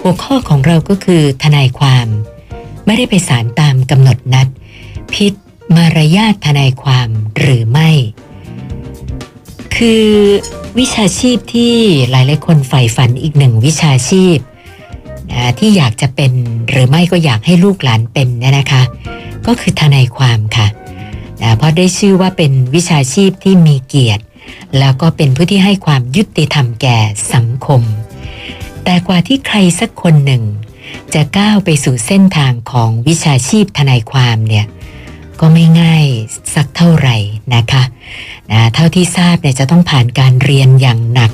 หัวข้อของเราก็คือทนายความ ไม่ได้ไปศาลตามกำหนดนัดผิดมารยาททนายความหรือไม่ คือวิชาชีพที่หลายๆคนใฝ่ฝันอีกหนึ่งวิชาชีพนะที่อยากจะเป็นหรือไม่ก็อยากให้ลูกหลานเป็นเนี่ยนะคะ ก็คือทนายความค่ะนะเพราะได้ชื่อว่าเป็นวิชาชีพที่มีเกียรติ แล้วก็เป็นผู้ที่ให้ความยุติธรรมแก่สังคม แต่กว่าที่ใครสักคนหนึ่ง จะก้าวไปสู่เส้นทางของวิชาชีพทนายความเนี่ยก็ไม่ง่ายสักเท่าไหร่นะคะนะเท่าที่ทราบเนี่ยจะต้องผ่านการเรียนอย่างหนัก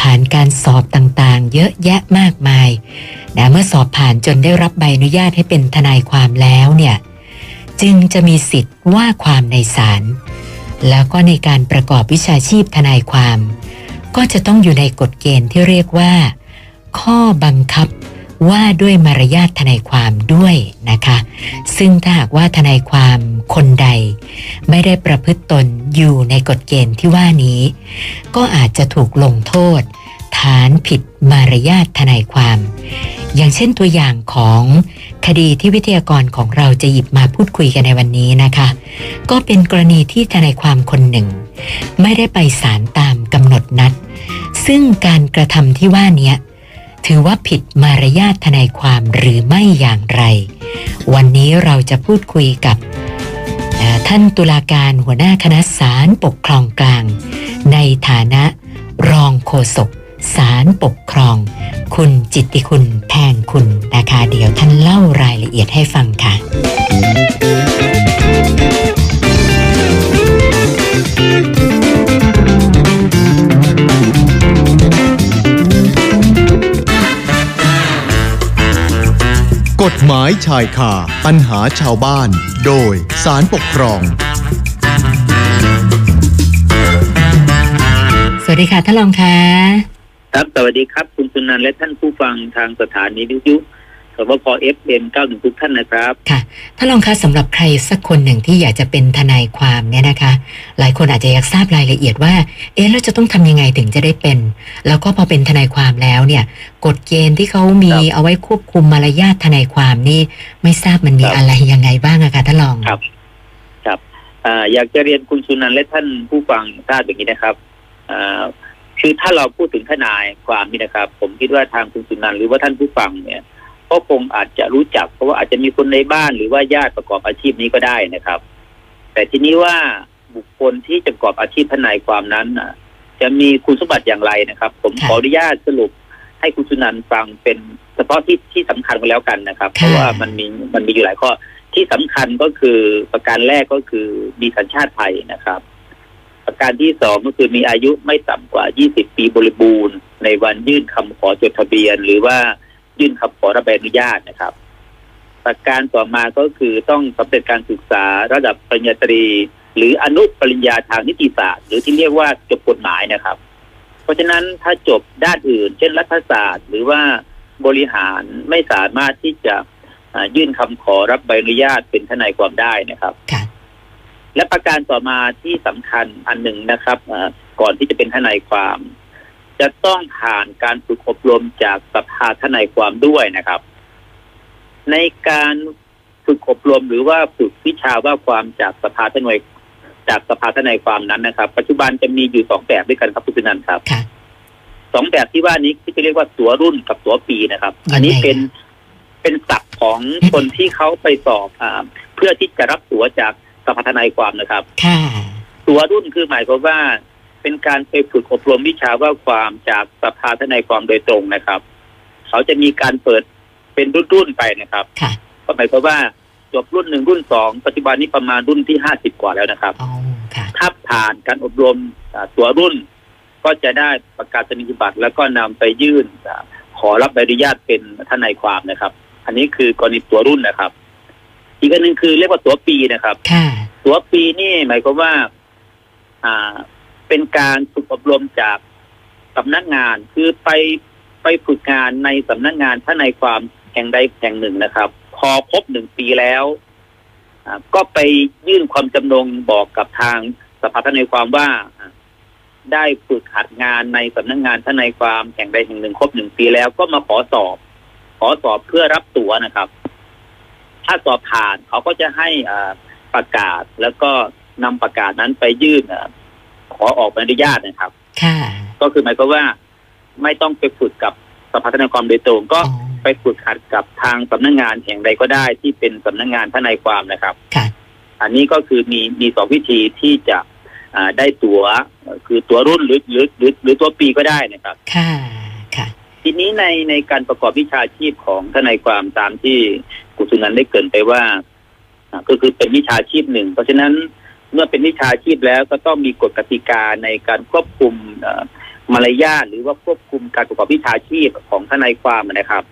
ผ่านการสอบต่างๆ เยอะแยะมากมายนะเมื่อสอบผ่านจนได้รับใบอนุญาตให้เป็นทนายความแล้วเนี่ยจึงจะมีสิทธิ์ว่าความในศาลแล้วก็ในการประกอบวิชาชีพทนายความ ก็จะต้องอยู่ในกฎเกณฑ์ที่เรียกว่า ข้อบังคับว่าด้วยมารยาททนายความด้วยนะคะ ซึ่งถ้าหากว่าทนายความคนใด ไม่ได้ประพฤติตนอยู่ในกฎเกณฑ์ที่ว่านี้ ก็อาจจะถูกลงโทษ ฐานผิดมารยาททนายความ อย่างเช่นตัวอย่างของคดีที่วิทยากรของเราจะหยิบมาพูดคุยกันในวันนี้นะคะ ก็เป็นกรณีที่ทนายความคนหนึ่ง ไม่ได้ไปศาลตามกำหนดนัด ซึ่งการกระทำที่ว่านี้ ถือว่าผิดมารยาททนายความหรือไม่อย่างไร วันนี้เราจะพูดคุยกับท่านตุลาการหัวหน้าคณะศาลปกครองกลาง ในฐานะรองโฆษกศาลปกครอง คุณจิตติคุณแทงคุณนะคะเดี๋ยวท่านเล่ารายละเอียดให้ฟังค่ะ กฎหมายชายคาปัญหาชาวบ้าน โดยศาลปกครอง สวัสดีค่ะท่านรองค่ะครับ สวัสดีครับ คุณสุนันและท่านผู้ฟังทางสถานีวิทยุ สวพ FM เก้าหนึ่งทุกท่านนะครับ ค่ะท่านรองคะสำหรับใครสักคนหนึ่งที่อยากจะเป็นทนายความเนี่ยนะคะ หลายคนอาจจะอยากทราบรายละเอียดว่า เอ๊ะเราจะต้องทำยังไงถึงจะได้เป็น แล้วก็พอเป็นทนายความแล้วเนี่ยกฎเกณฑ์ที่เขามีเอาไว้ควบคุมมารยาททนายความนี่ไม่ทราบมันมีอะไรยังไงบ้างอะคะท่านรองครับ ครับอ่าอยากจะเรียนคุณสุนันและท่านผู้ฟังทราบอย่างนี้นะครับอ่าคือถ้าเราพูดถึงทนายความนี่นะครับ ผมคิดว่าทางคุณสุนันหรือว่าท่านผู้ฟังเนี่ย ก็คงอาจจะรู้จัก เพราะว่าอาจจะมีคนในบ้านหรือว่าญาติประกอบอาชีพนี้ก็ได้นะครับ แต่ทีนี้ว่าบุคคลที่จะประกอบอาชีพทนายความนั้นจะมีคุณสมบัติอย่างไรนะครับ ผมขออนุญาตสรุปให้คุณสุนันฟังเป็นเฉพาะที่ที่สำคัญไปแล้วกันนะครับ เพราะว่ามันมีมันมีอยู่หลายข้อที่สำคัญก็คือประการแรกก็คือมีสัญชาติไทยนะครับ ประการที่สองก็คือมีอายุไม่ต่ำกว่า 20 ปีบริบูรณ์ ในวันยื่นคำขอจดทะเบียน หรือว่า ยื่นคำขอรับใบอนุญาตนะครับประการต่อมาก็คือต้องสำเร็จการศึกษาระดับปริญญาตรี หรืออนุปริญญาทางนิติศาสตร์หรือที่เรียกว่าจบกฎหมายนะครับ เพราะฉะนั้นถ้าจบด้านอื่น เช่นรัฐศาสตร์ หรือว่าบริหารไม่สามารถที่จะยื่นคำขอรับใบอนุญาตเป็นทนายความได้นะครับและประการต่อมาที่สำคัญอันหนึ่งนะครับก่อนที่จะเป็นทนายความ จะต้องผ่านการฝึกอบรมจากสภาทนายความด้วยนะครับ ในการฝึกอบรมหรือว่าฝึกวิชาว่าความจากสภาทนายจากสภาทนายความนั้นนะครับ ปัจจุบันจะมีอยู่สองแบบด้วยกันครับคุณนันครับสองแบบที่ว่านี้ที่จะเรียกว่าตัวรุ่นกับตัวปีนะครับ อันนี้เป็นเป็นศัพท์ของคนที่เขาไปสอบอเพื่อที่จะรับตัวจากสภาทนายความนะครับตัวรุ่นคือหมายความว่า เป็นการไปฝึกอบรมวิชาว่าความจากสภาทนายความโดยตรงนะครับ เขาจะมีการเปิดเป็นรุ่นๆไปนะครับก็หมายความว่าจบรุ่นหนึ่งรุ่นสองปัจจุบันนี้ประมาณรุ่นที่ห้าสิบกว่าแล้วนะครับถ้าผ่านการอบรมตัวรุ่น ก็จะได้ประกาศนียบัตรแล้วก็นำไปยื่น ขอรับใบอนุญาตเป็นทนายความนะครับ อันนี้คือกรณีตัวรุ่นนะครับ อีกอันหนึ่งคือเรียกว่าตัวปีนะครับตัวปีนี่หมายความว่า อ่า เป็นการฝึกอบรมจากสำนักงานคือไปไปฝึกงานในสำนักงานถ้าในความแห่งใดแห่งหนึ่งนะครับ พอครบหนึ่งปีแล้วก็ไปยื่นความจำนงบอกกับทางสภาทนายความว่าได้ฝึกหัดงานในสำนักงานทนายความแห่งใดแห่งหนึ่งครบหนึ่งปีแล้วก็มาขอสอบ ขอสอบเพื่อรับตั๋วนะครับ ถ้าสอบผ่านเขาก็จะให้อ่าประกาศแล้วก็นำประกาศนั้นไปยื่น ขอออกใบอนุญาตนะครับ ค่ะ ก็คือหมายความว่าไม่ต้องไปฝึกกับสภาทนายความโดยตรงก็อ๋อไปฝึกหัดกับทางสำนักงานแห่งใดก็ได้ที่เป็นสำนักงานทนายความนะครับค่ะอันนี้ก็คือมีมีสองวิธีที่จะอ่าได้ตัว๋วเอ่อคือตั๋วรุ่นหรือหรือหรือหรือตัวปีก็ได้นะครับ ค่ะค่ะ ทีนี้ในในการประกอบวิชาชีพของทนายความตามที่กุศนันได้เกรินไปว่าอ่าก็คือเป็นวิชาชีพหนึ่ง เพราะฉะนั้น เมื่อเป็นวิชาชีพแล้วก็ต้องมีกฎกติกาในการควบคุมมารยาทหรือว่าควบคุมการประกอบวิชาชีพของทนายความนะครับ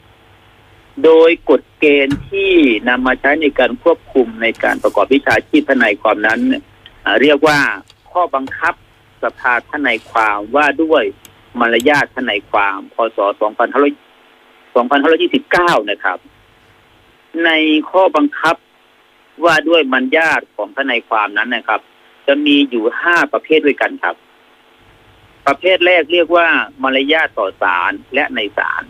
โดยกฎเกณฑ์ที่นำมาใช้ในการควบคุมในการประกอบวิชาชีพทนายความนั้นเรียกว่าข้อบังคับสภาทนายความว่าด้วยมารยาททนายความพศ2529 นะครับ ในข้อบังคับ ว่าด้วยมารยาทของทนายความนั้นนะครับ จะมีอยู่ห้าประเภทด้วยกันครับ ประเภทแรกเรียกว่ามารยาทต่อศาลและในศาล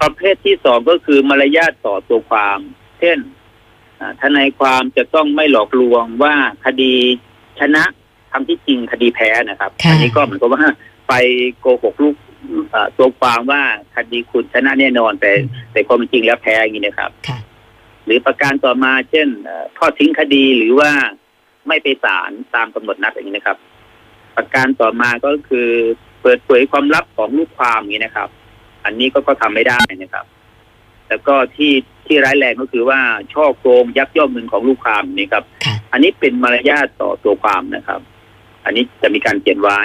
ประเภทที่สองก็คือมารยาทต่อตัวความ เช่นอ่าทนายความจะต้องไม่หลอกลวงว่าคดีชนะทั้งที่จริงคดีแพ้นะครับค่ะอันี้ก็เหมือนกับว่าไปโกหกลูกเอ่อตัวความว่าคดีคุณชนะแน่นอนแต่แต่ความเป็นจริงแล้วแพ้อย่างนี้นะครับค่ะ หรือประการต่อมา เช่นเอ่อทอดทิ้งคดีหรือว่าไม่ไปศาลตามกำหนดนัดอย่างนี้นะครับ ประการต่อมาก็คือเปิดเผยความลับของลูกความอย่างนี้นะครับ อันนี้ก็ก็ทำไม่ได้นะครับ แล้วก็ที่ที่ร้ายแรงก็คือว่าช่อโกงยักยอกเงินของลูกความอย่างนี้ครับค่ะอันนี้เป็นมารยาทต่อตัวความนะครับ อันนี้จะมีการเขียนไว้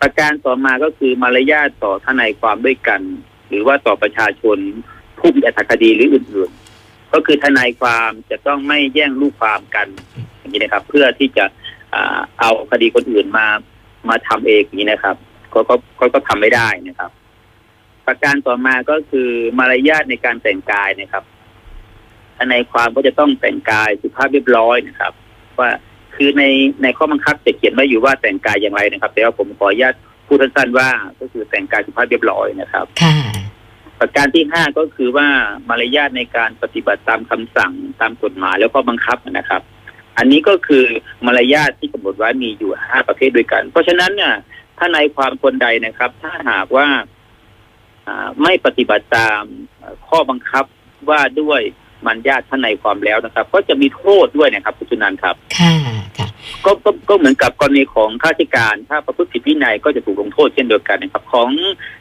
ประการต่อมาก็คือมารยาทต่อทนายความด้วยกัน หรือว่าต่อประชาชนผู้มีอัตคดีหรืออื่นๆ ก็คือทนายความจะต้องไม่แย่งลูกความกันอย่างนี้นะครับ เพื่อที่จะอเอาคดีคนอื่นมามาทำเองอย่างนี้นะครับก็ก็ก็ก็ทำไม่ได้นะครับ ประการต่อมาก็คือมารยาทในการแต่งกายนะครับทนายความก็จะต้องแต่งกายสุภาพเรียบร้อยนะครับ ว่าคือในในข้อบังคับจะเขียนไว้อยู่ว่าแต่งกายอย่างไรนะครับ แต่ว่าผมขออนุญาตพูดสั้นๆว่า ก็คือแต่งกายสุภาพเรียบร้อยนะครับค่ะ ประการที่ห้าก็คือว่ามารยาทในการปฏิบัติตามคำสั่งตามกฎหมายแล้วก็บังคับนะครับ อันนี้ก็คือมารยาทที่กำหนดไว้มีอยู่ห้าประเภทด้วยกัน เพราะฉะนั้นเนี่ยถ้าในความคนใดนะครับ ถ้าหากว่าไม่ปฏิบัติตามข้อบังคับว่าด้วยมารยาทท่านในความแล้วนะครับ ก็จะมีโทษด้วยนะครับคุณจุนันท์ครับ ค่ะ ก็ก็ก็เหมือนกับกรณีของข้าราชการ ถ้าประพฤติผิดวินัยก็จะถูกลงโทษเช่นเดียวกันนะครับ ของ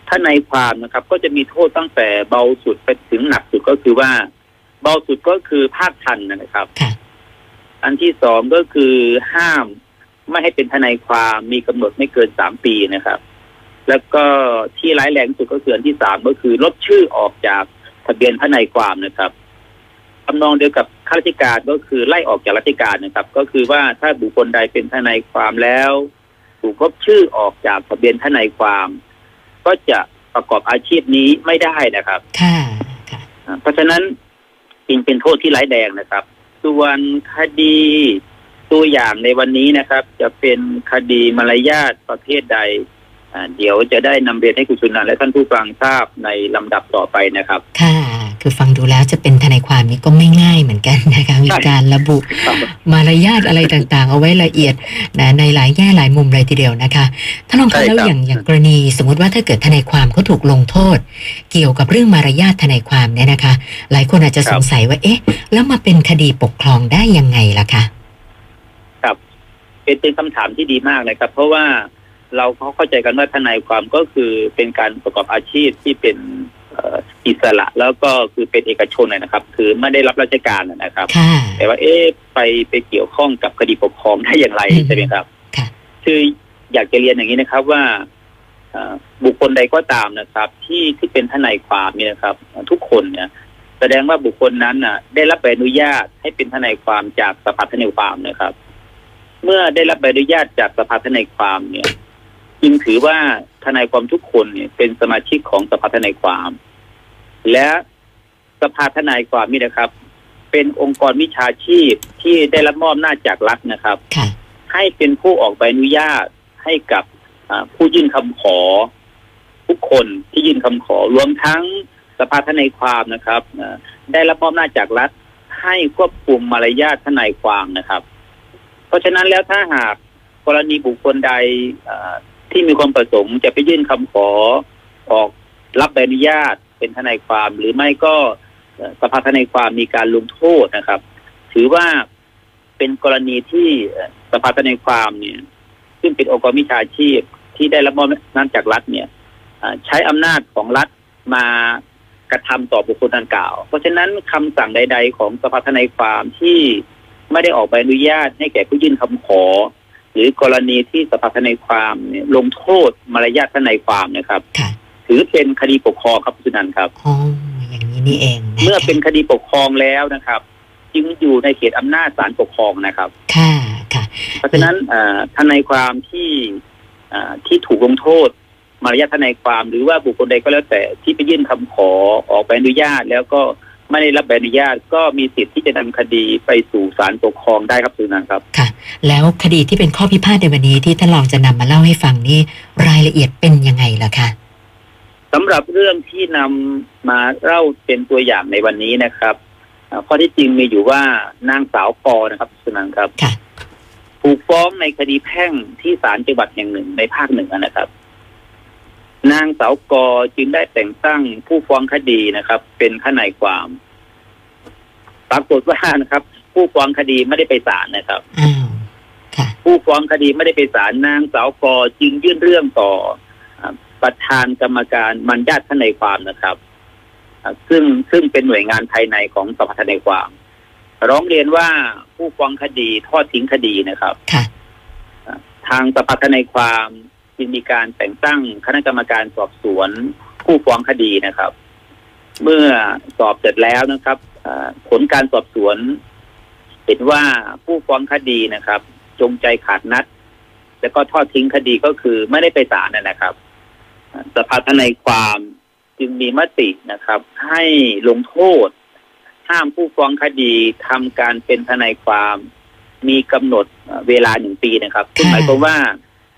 ท่านในายความนะครับ ก็จะมีโทษตั้งแต่เบาสุดไปถึงหนักสุดก็คือว่า เบาสุดก็คือภาคทันนะครับค่ะอันที่สองก็คือห้ามไม่ให้เป็นทนายความมีกำหนดไม่เกินสามปีนะครับ แล้วก็ที่ร้ายแรงที่สุดก็คืออันที่สามก็คือลบชื่อออกจากทะเบียนทนายความนะครับทำนองเดียวกับข้าราชการก็คือไล่ออกจากราชการนะครับ ก็คือว่าถ้าบุคคลใดเป็นทนายความแล้ว ถูกลบชื่อออกจากทะเบียนทนายความ ก็จะประกอบอาชีพนี้ไม่ได้นะครับ ค่ะค่ะอ่าเพราะฉะนั้นจึงเป็นโทษที่ร้ายแรงนะครับ ส่วนคดีตัวอย่างในวันนี้นะครับ จะเป็นคดีมารยาทประเภทใดอ่าเดี๋ยวจะได้นำเรียนให้คุณชุนันท์และท่านผู้ฟังทราบในลำดับต่อไปนะครับ ค่ะ คือฟังดูแล้วจะเป็นทนายความนี้ก็ไม่ง่ายเหมือนกันนะคะมีการระบุมารยาทอะไรต่างๆ เอาไว้ละเอียดนะในหลายแง่หลายมุมเลยทีเดียวนะคะท่านรองใช่คะครับแล้วอย่างอย่างกรณี สมมติว่าถ้าเกิดทนายความเขาถูกลงโทษ เกี่ยวกับเรื่องมารยาททนายความเนี่ยนะคะ หลายคนอาจจะครับสงสัยว่าเอ๊ะ แล้วมาเป็นคดีปกครองได้ยังไงล่ะคะครับเป็นเป็นคำถามที่ดีมากนะครับ เพราะว่าเราเขาเข้าใจกันว่าทนายความก็คือเป็นการประกอบอาชีพที่เป็นเอ่ออิสระแล้วก็คือเป็นเอกชนนะครับ คือไม่ได้รับราชการนะครับค่ะแต่ว่าเอ๊ะไปไปเกี่ยวข้องกับคดีปกครองได้อย่างไรอืมใช่ไหมครับค่ะคืออยากจะเรียนอย่างนี้นะครับว่าเอ่อบุคคลใดก็ตามนะครับ ที่ที่เป็นทนายความเนี่ยนะครับ ทุกคนเนี่ย แสดงว่าบุคคลนั้นน่ะ ได้รับใบอนุญาตให้เป็นทนายความจากสภาทนายความนะครับ เมื่อได้รับใบอนุญาตจากสภาทนายความเนี่ย จึงถือว่าทนายความทุกคนเนี่ยเป็นสมาชิกของสภาทนายความ และสภาทนายความนี่นะครับ เป็นองค์กรวิชาชีพที่ได้รับมอบหน้าจจากรัฐนะครับค่ะให้เป็นผู้ออกใบอนุญาตให้กับอ่าผู้ยื่นคำขอ ทุกคนที่ยื่นคำขอรวมทั้งสภาทนายความนะครับอ่าได้รับมอบหน้าจจากรัฐ ให้ควบคุมมารยาททนายความนะครับ เพราะฉะนั้นแล้วถ้าหากกรณีบุคคลใดอ่า ที่มีความประสงค์จะไปยื่นคำขอออกรับใบอนุญาตเป็นทนายความ หรือไม่ก็สภาทนายความมีการลงโทษนะครับ ถือว่าเป็นกรณีที่สภาทนายความเนี่ย ซึ่งเป็นองค์กรวิชาชีพที่ได้รับมอบอำนจากรัฐเนี่ยใช้อำนาจของรัฐมากระทำต่อบุคคลดังกล่าว เพราะฉะนั้นคำสั่งใด ๆ ของสภาทนายความที่ไม่ได้ออกใบอนุญาตให้แก่ผู้ยื่นคำขอ หรือกรณีที่สภาทนายความเนี่ยลงโทษมารยาททนายความนะครับค่ะถือเป็นคดีปกครองครับคุณสุนันท์ครับอ๋ออย่างนี้นี่เองะคะเมื่อเป็นคดีปกครองแล้วนะครับ จึงอยู่ในเขตอำนาจศาลปกครองนะครับ ค่ะค่ะ เพราะฉะนั้นเอ่อทนายความที่อ่าที่ถูกลงโทษมารยาททนายความหรือว่าบุคคลใดก็แล้วแต่ที่ไปยื่นคำขอออกใบอนุญาตแล้วก็ ไม่ได้รับใบอนุญาตก็มีสิทธิ์ที่จะนำคดีไปสู่ศาลปกครองได้ครับสุนันท์ครับค่ะ แล้วคดีที่เป็นข้อพิพาทในวันนี้ที่ท่านรองจะนำมาเล่าให้ฟังนี่รายละเอียดเป็นยังไงล่ะคะสำหรับเรื่องที่นำมาเล่าเป็นตัวอย่างในวันนี้นะครับอ่าข้อที่จริงมีอยู่ว่านางสาวปอนะครับสุนันท์ครับค่ะถูกฟ้องในคดีแพ่งที่ศาลจังหวัดแห่งหนึ่งในภาคเหนือนะครับ นางสาวกอจึงได้แต่งตั้งผู้ฟ้องคดีนะครับ เป็นทนายความ ปรากฏว่านะครับ ผู้ฟ้องคดีไม่ได้ไปศาลนะครับอ้าวค่ะผู้ฟ้องคดีไม่ได้ไปศาลนางสาวกอจึงยื่นเรื่องต่ออ่าประธานกรรมการมันญาติทนายความนะครับอ่าซึ่งซึ่งเป็นหน่วยงานภายในของสภาทนายความ ร้องเรียนว่าผู้ฟ้องคดีทอดทิ้งคดีนะครับค่ะทางสภาทนายความ จึงมีการแต่งตั้งคณะกรรมการสอบสวนผู้ฟ้องคดีนะครับ เมื่อสอบเสร็จแล้วนะครับผลการสอบสวนเห็นว่าผู้ฟ้องคดีนะครับ จงใจขาดนัด แล้วก็ทอดทิ้งคดีก็คือไม่ได้ไปศาลนะครับ สภาทนายความจึงมีมตินะครับ ให้ลงโทษ ห้ามผู้ฟ้องคดีทำการเป็นทนายความ มีกำหนดเวลาหนึ่งปีนะครับซึ่งหมายความว่า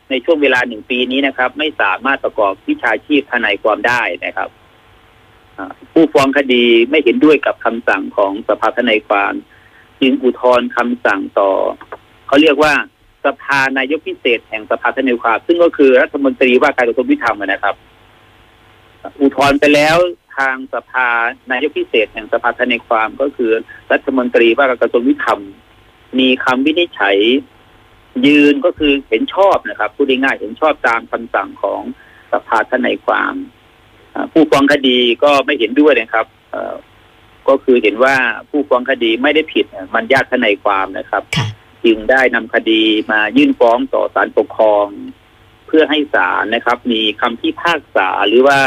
ในช่วงเวลาหนึ่งปีนี้นะครับ ไม่สามารถประกอบวิชาชีพทนายความได้นะครับผู้ฟ้องคดีไม่เห็นด้วยกับคำสั่งของสภาทนายความ จึงอุทธรณ์คำสั่งต่อเขาเรียกว่าสภานายกพิเศษแห่งสภาทนายความ ซึ่งก็คือรัฐมนตรีว่าการกระทรวงยุติธรรมนะครับ อุทธรณ์ไปแล้วทางสภานายกพิเศษแห่งสภาทนายความก็คือ รัฐมนตรีว่าการกระทรวงยุติธรรม มีคำวินิจฉัย ยืนก็คือเห็นชอบนะครับพูดง่ายๆเห็นชอบตามคำสั่งของสภาทนายความอ่าผู้ฟ้องคดีก็ไม่เห็นด้วยนะครับเอ่อก็คือเห็นว่าผู้ฟ้องคดีไม่ได้ผิดมันญาติทนายความนะครับค่ะจึงได้นำคดีมายื่นฟ้องต่อศาลปกครอง เพื่อให้ศาลนะครับ มีคำพิพากษาหรือว่า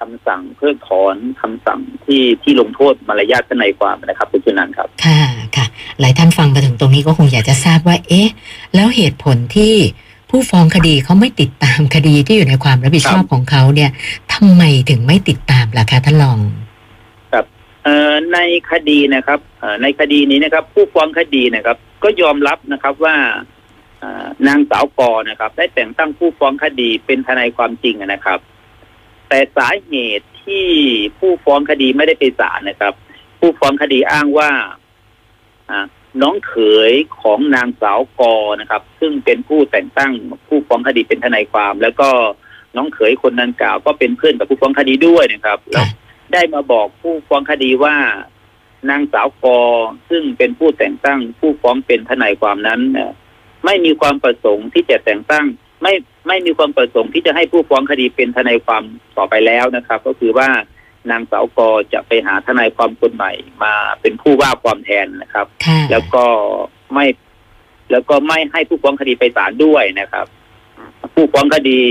คำสั่งเพิกถอนคำสั่งที่ที่ลงโทษมารยาททนายความนะครับคุณชนันท์ครับค่ะค่ะ หลายท่านฟังมาถึงตรงนี้ก็คงอยากจะทราบว่า เอ๊ะ แล้วเหตุผลที่ผู้ฟ้องคดีเขาไม่ติดตามคดีที่อยู่ในความรับผิดชอบของเขาเนี่ยทำไมถึงไม่ติดตามล่ะคะท่านรองเอ่อในคดีนะครับในคดีนี้นะครับ ผู้ฟ้องคดีนะครับ ก็ยอมรับนะครับว่าอนางสาวกอนะครับ ได้แต่งตั้งผู้ฟ้องคดีเป็นทนายความจริงนะครับ แต่สาเหตุที่ผู้ฟ้องคดีไม่ได้ไปศาลนะครับ ผู้ฟ้องคดีอ้างว่า น้องเขยของนางสาวกอนะครับ ซึ่งเป็นผู้แต่งตั้งผู้ฟ้องคดีเป็นทนายความ แล้วก็น้องเขยคนนั้นกล่าว ก็เป็นเพื่อนกับผู้ฟ้องคดีด้วยนะครับแล้วได้มาบอกผู้ฟ้องคดีว่านางสาวกอซึ่งเป็นผู้แต่งตั้ง ผู้ฟ้องเป็นทนายความนั้นไม่มีความประสงค์ที่จะแต่งตั้ง ไม่ไม่มีความประสงค์ที่จะให้ผู้ฟ้องคดีเป็นทนายความต่อไปแล้วนะครับ ก็คือว่า นางสาวกอจะไปหาทนายความคนใหม่มาเป็นผู้ว่าความแทนนะครับค่ะแล้วก็ไม่ แล้วก็ไม่ให้ผู้ฟ้องคดีไปศาลด้วยนะครับ ผู้ฟ้องคดี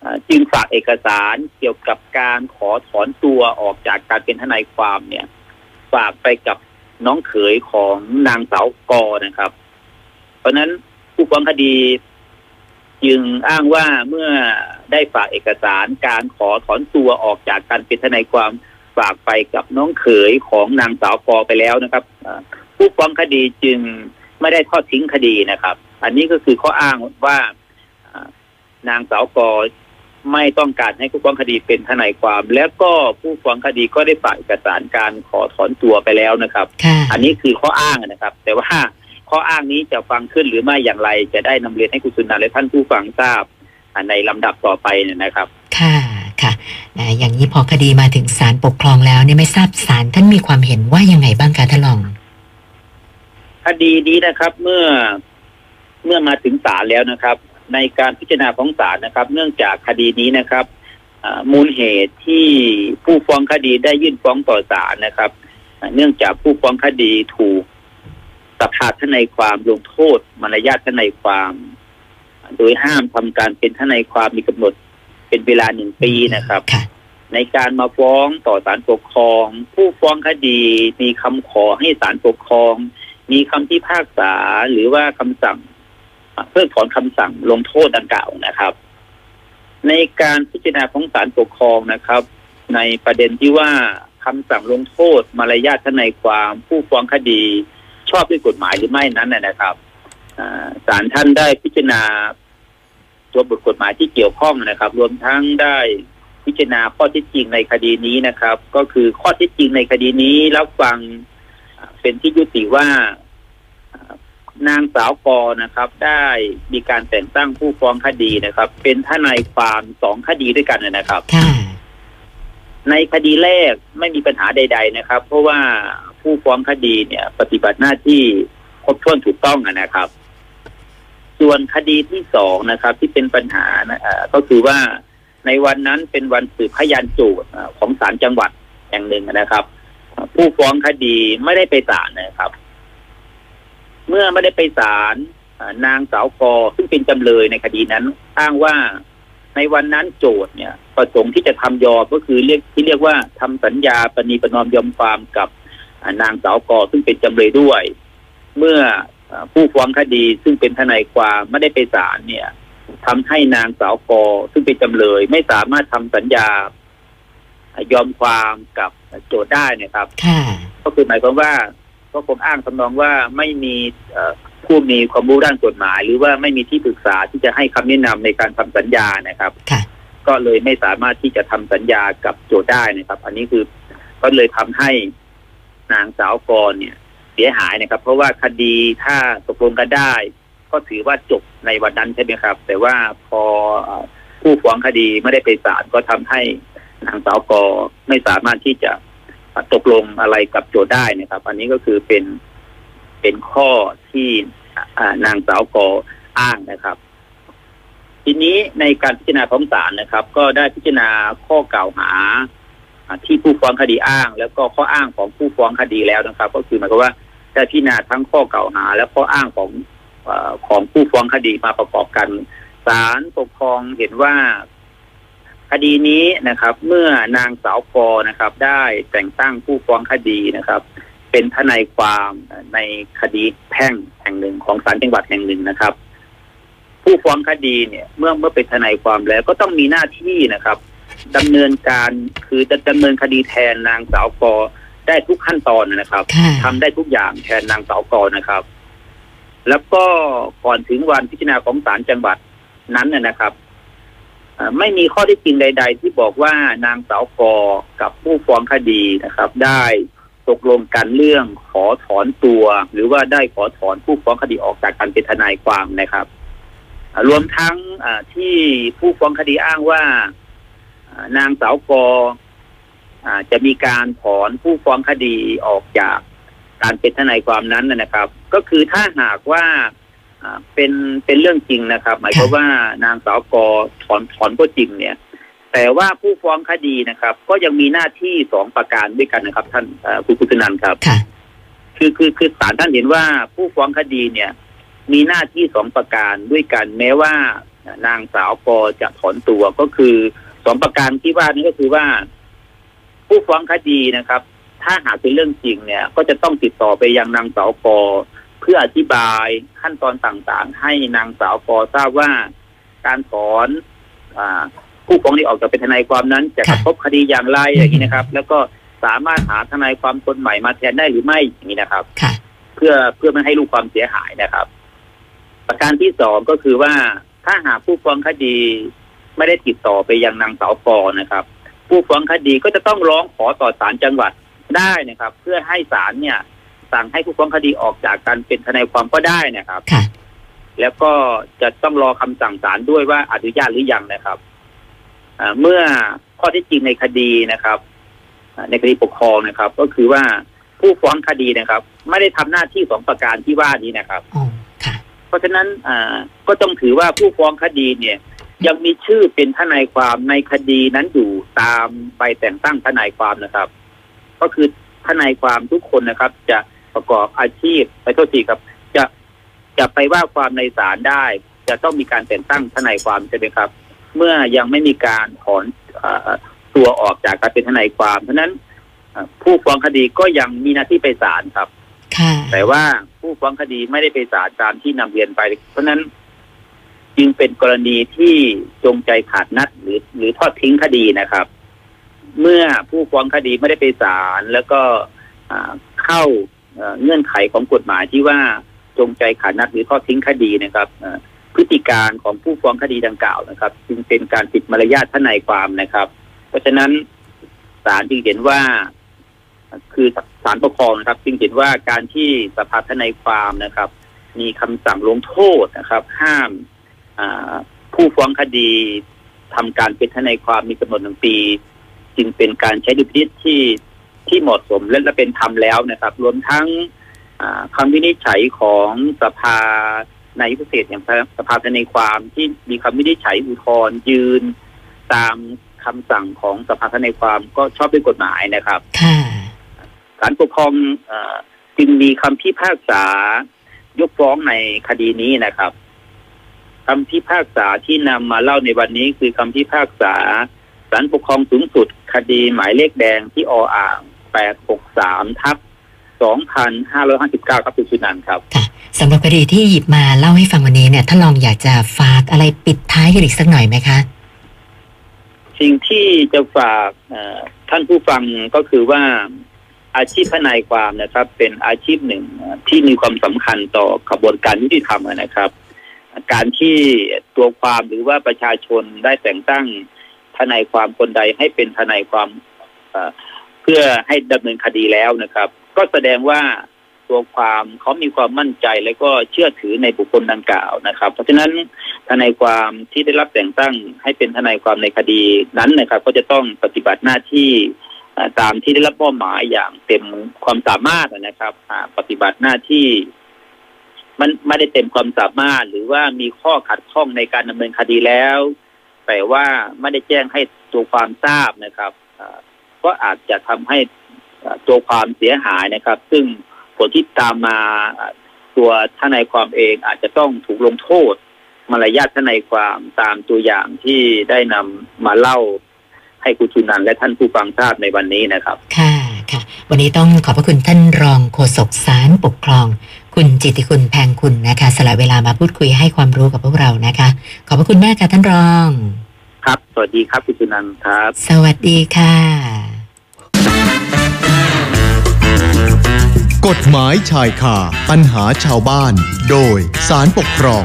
เอ่อจึงฝากเอกสารเกี่ยวกับการขอถอนตัวออกจากการเป็นทนายความเนี่ย ฝากไปกับน้องเขยของนางสาวกอนะครับ เพราะฉะนั้นผู้ฟ้องคดี จึงอ้างว่าเมื่อได้ฝากเอกสารการขอถอนตัวออกจากการเป็นทนายความฝากไปกับน้องเขยของนางสาวกอไปแล้วนะครับเอ่อผู้ฟ้องคดีจึงไม่ได้ทอดทิ้งคดีนะครับ อันนี้ก็คือข้ออ้างว่านางสาวกอไม่ต้องการให้ผู้ฟ้องคดีเป็นทนายความ แล้วก็ผู้ฟ้องคดีก็ได้ฝากเอกสารการขอถอนตัวไปแล้วนะครับค่ะอันนี้คือข้ออ้างนะครับ แต่ว่า ข้ออ้างนี้จะฟังขึ้นหรือไม่อย่างไรจะได้นำเรียนให้คุณสุนันท์และท่านผู้ฟังทราบอ่าในลำดับต่อไปเนี่ยนะครับ ค่ะค่ะอ่าอย่างนี้พอคดีมาถึงศาลปกครองแล้วเนี่ยไม่ทราบศาลท่านมีความเห็นว่ายังไงบ้างคะท่านรองคดีนี้นะครับ เมื่อเมื่อมาถึงศาลแล้วนะครับ ในการพิจารณาของศาลนะครับ เนื่องจากคดีนี้นะครับอ่ามูลเหตุที่ผู้ฟ้องคดีได้ยื่นฟ้องต่อศาลนะครับอ่าเนื่องจากผู้ฟ้องคดีถูก สภาทนายความลงโทษมารยาททนายความ โดยห้ามทำการเป็นทนายความมีกำหนดเป็นเวลาหนึ่งปีนะครับค่ะในการมาฟ้องต่อศาลปกครอง ผู้ฟ้องคดีมีคำขอให้ศาลปกครอง มีคำพิพากษาหรือว่าคำสั่งเพิกถอนคำสั่งลงโทษดังกล่าวนะครับ ในการพิจารณาของศาลปกครองนะครับ ในประเด็นที่ว่าคำสั่งลงโทษมารยาททนายความ ผู้ฟ้องคดี ชอบด้วยกฎหมายหรือไม่นั้นนะนะครับอ่าศาลท่านได้พิจารณาตัวบทกฎหมายที่เกี่ยวข้องนะครับ รวมทั้งได้พิจารณาข้อเท็จจริงในคดีนี้นะครับ ก็คือข้อเท็จจริงในคดีนี้รับฟังอ่าเป็นที่ยุติว่าอ่านางสาวกอนะครับ ได้มีการแต่งตั้งผู้ฟ้องคดีนะครับ เป็นทนายความสองคดีด้วยกันนะครับค่ะในคดีแรกไม่มีปัญหาใด ๆ นะครับ เพราะว่า ผู้ฟ้องคดีเนี่ย ปฏิบัติหน้าที่ครบถ้วนถูกต้องนะครับ ส่วนคดีที่สองนะครับ ที่เป็นปัญหานะเอ่อก็คือว่าในวันนั้นเป็นวันสืบพยานโจทย์ของศาลจังหวัดแห่งหนึ่งนะครับ ผู้ฟ้องคดีไม่ได้ไปศาลนะครับ เมื่อไม่ได้ไปศาลนางสาวกอซึ่งเป็นจำเลยในคดีนั้น อ้างว่าในวันนั้นโจทย์เนี่ย ประสงค์ที่จะทำยอมก็คือเรียกที่เรียกว่าทำสัญญาปณีประนอมยอมความกับ นางสาวกอซึ่งเป็นจำเลยด้วย เมื่ออ่าผู้ฟ้องคดีซึ่งเป็นทนายความไม่ได้ไปศาลเนี่ยทำให้นางสาวกอซึ่งเป็นจำเลย ไม่สามารถทำสัญญาอ่ายอมความกับโจทย์ได้นะครับค่ะก็คือหมายความว่าก็คงอ้างทำนองว่าไม่มีเอ่อผู้มีความรู้ด้านกฎหมาย หรือว่าไม่มีที่ปรึกษาที่จะให้คำแนะนำในการทำสัญญานะครับค่ะก็เลยไม่สามารถที่จะทำสัญญากับโจทย์ได้นะครับ อันนี้คือก็เลยทำให้ นางสาวกรเนี่ยเสียหายนะครับ เพราะว่าคดีถ้าตกลงกันได้ ก็ถือว่าจบในวันนั้นใช่ไหมครับ แต่ว่าพอเอ่อผู้ฟ้องคดีไม่ได้ไปศาลก็ทำให้นางสาวกรไม่สามารถที่จะตกลงอะไรกับโจได้นะครับ อันนี้ก็คือเป็นเป็นข้อที่นางสาวกรอ้างนะครับ ทีนี้ในการพิจารณาของศาลนะครับ ก็ได้พิจารณาข้อกล่าวหา ที่ผู้ฟ้องคดีอ้าง แล้วก็ข้ออ้างของผู้ฟ้องคดีแล้วนะครับ ก็คือหมายความว่าได้พิจารณาทั้งข้อกล่าวหา และข้ออ้างของอของผู้ฟ้องคดีมาประกอบกันศาลปกครองเห็นว่าคดีนี้นะครับ เมื่อนางสาวกอนะครับ ได้แต่งตั้งผู้ฟ้องคดีนะครับ เป็นทนายความในคดีแพ่งแห่งหนึ่งของศาลจังหวัดแห่งหนึ่งนะครับ ผู้ฟ้องคดีเนี่ย เมื่อเมื่อเป็นทนายความแล้วก็ต้องมีหน้าที่นะครับ ดำเนินการคือจะดำเนินคดีแทนนางสาวกอได้ทุกขั้นตอนนะครับค่ะทำได้ทุกอย่างแทนนางสาวกอนะครับ แล้วก็ก่อนถึงวันพิจารณาของศาลจังหวัดนั้นนะนะครับเอ่อไม่มีข้อที่จริงใด ๆ ที่บอกว่านางสาวกอกับผู้ฟ้องคดีนะครับ ได้ตกลงกันเรื่องขอถอนตัว หรือว่าได้ขอถอนผู้ฟ้องคดีออกจากการเป็นทนายความนะครับอ่ารวมทั้งอ่าที่ผู้ฟ้องคดีอ้างว่าอ่า นางสาวกออ่าจะมีการถอนผู้ฟ้องคดีออกจากการเป็นทนายความนั้นนะนะครับ ก็คือถ้าหากว่าอ่าเป็นเป็นเรื่องจริงนะครับ หมายความว่านางสาวกอถอนถอนก็จริงเนี่ย แต่ว่าผู้ฟ้องคดีนะครับ ก็ยังมีหน้าที่สองประการด้วยกันนะครับ ท่านเอ่อคุณกุศนันท์ครับค่ะคือคือคือศาลท่านเห็นว่าผู้ฟ้องคดีเนี่ย มีหน้าที่สองประการด้วยกัน แม้ว่านางสาวกอจะถอนตัวก็คือ สองประการที่ว่านี้ก็คือว่า ผู้ฟ้องคดีนะครับ ถ้าหากเป็นเรื่องจริงเนี่ย ก็จะต้องติดต่อไปยังนางสาวกอเพื่ออธิบายขั้นตอนต่างๆ ให้นางสาวกอทราบว่าการถอนอ่าผู้ฟ้องที่ออกจากเป็นทนายความนั้น จะกระทบคดีอย่างไรอย่างนี้นะครับ แล้วก็สามารถหาทนายความคนใหม่มาแทนได้หรือไม่อย่างนี้นะครับค่ะเพื่อเพื่อไม่ให้ลูกความเสียหายนะครับ ประการที่สองก็คือว่าถ้าหากผู้ฟ้องคดี ไม่ได้ติดต่อไปยังนางสาวปอนะครับ ผู้ฟ้องคดีก็จะต้องร้องขอต่อศาลจังหวัดได้นะครับ เพื่อให้ศาลเนี่ย สั่งให้ผู้ฟ้องคดีออกจากการเป็นทนายความก็ได้นะครับค่ะแล้วก็จะต้องรอคำสั่งศาลด้วยว่าอนุญาตหรือยังนะครับอ่าเมื่อข้อเท็จจริงในคดีนะครับอ่าในคดีปกครองนะครับ ก็คือว่าผู้ฟ้องคดีนะครับ ไม่ได้ทำหน้าที่สองประการที่ว่านี้นะครับอ๋อค่ะเพราะฉะนั้นอ่าก็ต้องถือว่าผู้ฟ้องคดีเนี่ย ยังมีชื่อเป็นทนายความในคดีนั้นอยู่ตามใบแต่งตั้งทนายความนะครับ ก็คือทนายความทุกคนนะครับ จะประกอบอาชีพไปโทษทีครับ จะจะไปว่าความในศาลได้ จะต้องมีการแต่งตั้งทนายความใช่ไหมครับ เมื่อยังไม่มีการถอนเอ่อตัวออกจากการเป็นทนายความเพราะฉะนั้นเอ่อผู้ฟ้องคดีก็ยังมีหน้าที่ไปศาลครับค่ะแต่ว่าผู้ฟ้องคดีไม่ได้ไปศาลตามที่นำเรียนไป เพราะฉะนั้น จึงเป็นกรณีที่จงใจขาดนัดหรือ หรือทอดทิ้งคดีนะครับ เมื่อผู้ฟ้องคดีไม่ได้ไปศาลแล้วก็เข้าเงื่อนไขของกฎหมายที่ว่าจงใจขาดนัดหรือทอดทิ้งคดีนะครับพฤติการของผู้ฟ้องคดีดังกล่าวนะครับ จึงเป็นการผิดมารยาททนายความนะครับ เพราะฉะนั้นศาลจึงเห็นว่า คือศาลปกครองนะครับ จึงเห็นว่าการที่สภาทนายความนะครับ มีคำสั่งลงโทษนะครับ ห้าม ผู้ฟ้องคดีทำการเป็นทนายความมีกำหนดหนึ่งปี จึงเป็นการใช้ดุลพินิจที่ที่เหมาะสมและและเป็นธรรมแล้วนะครับ รวมทั้งอ่าคำวินิจฉัยของสภานายกพิเศษอย่างสภาทนายความที่มีคำวินิจฉัยอุทธรณ์ยืน ตามคำสั่งของสภาทนายความก็ชอบด้วยกฎหมายนะครับค่ะศาลปกครองเออจึงมีคำพิพากษายกฟ้องในคดีนี้นะครับ คำพิพากษาที่นำมาเล่าในวันนี้คือคำพิพากษาศาลปกครองสูงสุด คดีหมายเลขแดงที่ออ่าง 863 ทับ 2,559 ครับคุณสุนันท์ครับ ค่ะสำหรับคดีที่หยิบมาเล่าให้ฟังวันนี้เนี่ยท่านรองอยากจะฝากอะไรปิดท้ายกันอีกสักหน่อยไหมคะ สิ่งที่จะฝากเอ่อท่านผู้ฟังก็คือว่าอาชีพทนายความนะครับ เป็นอาชีพหนึ่งที่มีความสำคัญต่อกระบวนการยุติธรรมนะครับ การที่ตัวความหรือว่าประชาชนได้แต่งตั้งทนายความคนใดให้เป็นทนายความเพื่อให้ดำเนินคดีแล้วนะครับ ก็แสดงว่าตัวความเขามีความมั่นใจและก็เชื่อถือในบุคคลดังกล่าวนะครับ เพราะฉะนั้นทนายความที่ได้รับแต่งตั้งให้เป็นทนายความในคดีนั้นนะครับ ก็จะต้องปฏิบัติหน้าที่ตามที่ได้รับมอบหมายอย่างเต็มความสามารถนะครับปฏิบัติหน้าที่ มันไม่ได้เต็มความสามารถ หรือว่ามีข้อขัดข้องในการดำเนินคดีแล้ว แต่ว่าไม่ได้แจ้งให้ตัวความทราบนะครับก็อาจจะทำให้ตัวความเสียหายนะครับ ซึ่งผลที่ตามมาตัวทนายความเองอาจจะต้องถูกลงโทษมารยาททนายความตามตัวอย่างที่ได้นำมาเล่าให้คุณชุนันและท่านผู้ฟังทราบในวันนี้นะครับ ค่ะค่ะ วันนี้ต้องขอบพระคุณท่านรองโฆษกศาลปกครอง คุณจิตติคุณแพงคุณนะคะสละเวลามาพูดคุยให้ความรู้กับพวกเรานะคะ ขอบพระคุณมากค่ะท่านรอง ครับ สวัสดีครับคุณชุนันท์ครับ สวัสดีค่ะ กฎหมายชายคาปัญหาชาวบ้าน โดยสารปกครอง